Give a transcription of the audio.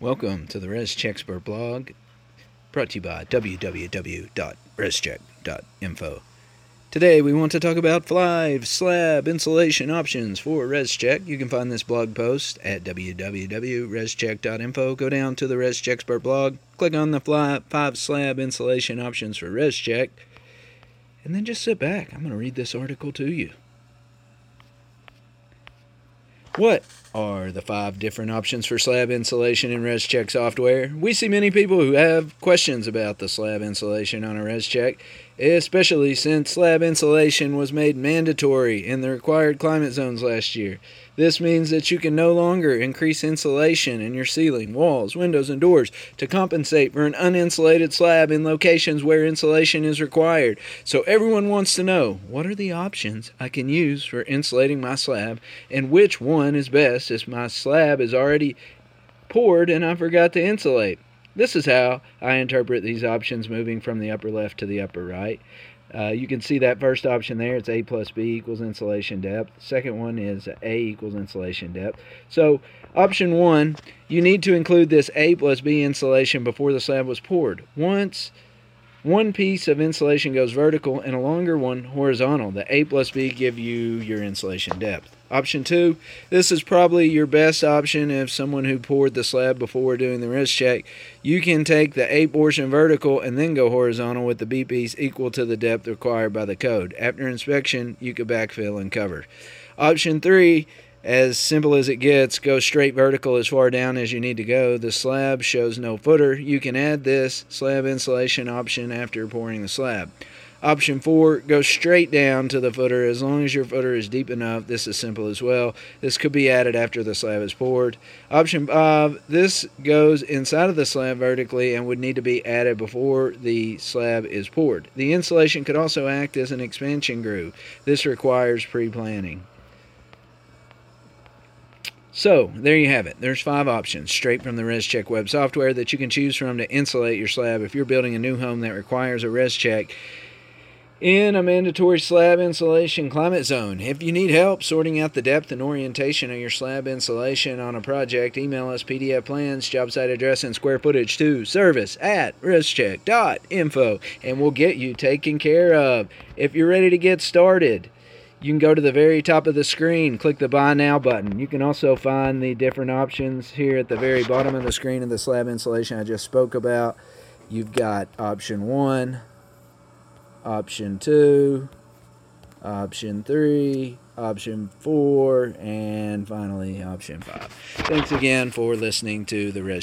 Welcome to the ResCheckspert blog, brought to you by www.rescheck.info. Today we want to talk about five slab insulation options for ResCheck. You can find this blog post at www.rescheck.info. Go down to the ResCheckspert blog, click on the five slab insulation options for ResCheck, and then just sit back. I'm going to read this article to you. What are the five different options for slab insulation in ResCheck software? We see many people who have questions about the slab insulation on a ResCheck, especially since slab insulation was made mandatory in the required climate zones last year. This means that you can no longer increase insulation in your ceiling, walls, windows, and doors to compensate for an uninsulated slab in locations where insulation is required. So everyone wants to know what are the options I can use for insulating my slab and which one is best if my slab is already poured and I forgot to insulate. This is how I interpret these options moving from the upper left to the upper right. Uh, you can see that first option there. It's A plus B equals insulation depth. Second one is A equals insulation depth. So option one, you need to include this A plus B insulation before the slab was poured. Once one piece of insulation goes vertical and a longer one horizontal. The A plus B give you your insulation depth. Option two, this is probably your best option if someone who poured the slab before doing the ResCheck. You can take the A portion vertical and then go horizontal with the B piece equal to the depth required by the code. After inspection, you could backfill and cover. Option three, as simple as it gets, go straight vertical as far down as you need to go. The slab shows no footer. You can add this slab insulation option after pouring the slab. Option 4, go straight down to the footer as long as your footer is deep enough. This is simple as well. This could be added after the slab is poured. Option 5, this goes inside of the slab vertically and would need to be added before the slab is poured. The insulation could also act as an expansion groove. This requires pre-planning. So, there you have it. There's five options straight from the ResCheck web software that you can choose from to insulate your slab if you're building a new home that requires a ResCheck in a mandatory slab insulation climate zone. If you need help sorting out the depth and orientation of your slab insulation on a project, email us PDF plans, job site address, and square footage to service at rescheck.info and we'll get you taken care of. If you're ready to get started, you can go to the very top of the screen, click the Buy Now button. You can also find the different options here at the very bottom of the screen of the slab insulation I just spoke about. You've got option 1, option 2, option 3, option 4, and finally option 5. Thanks again for listening to the Res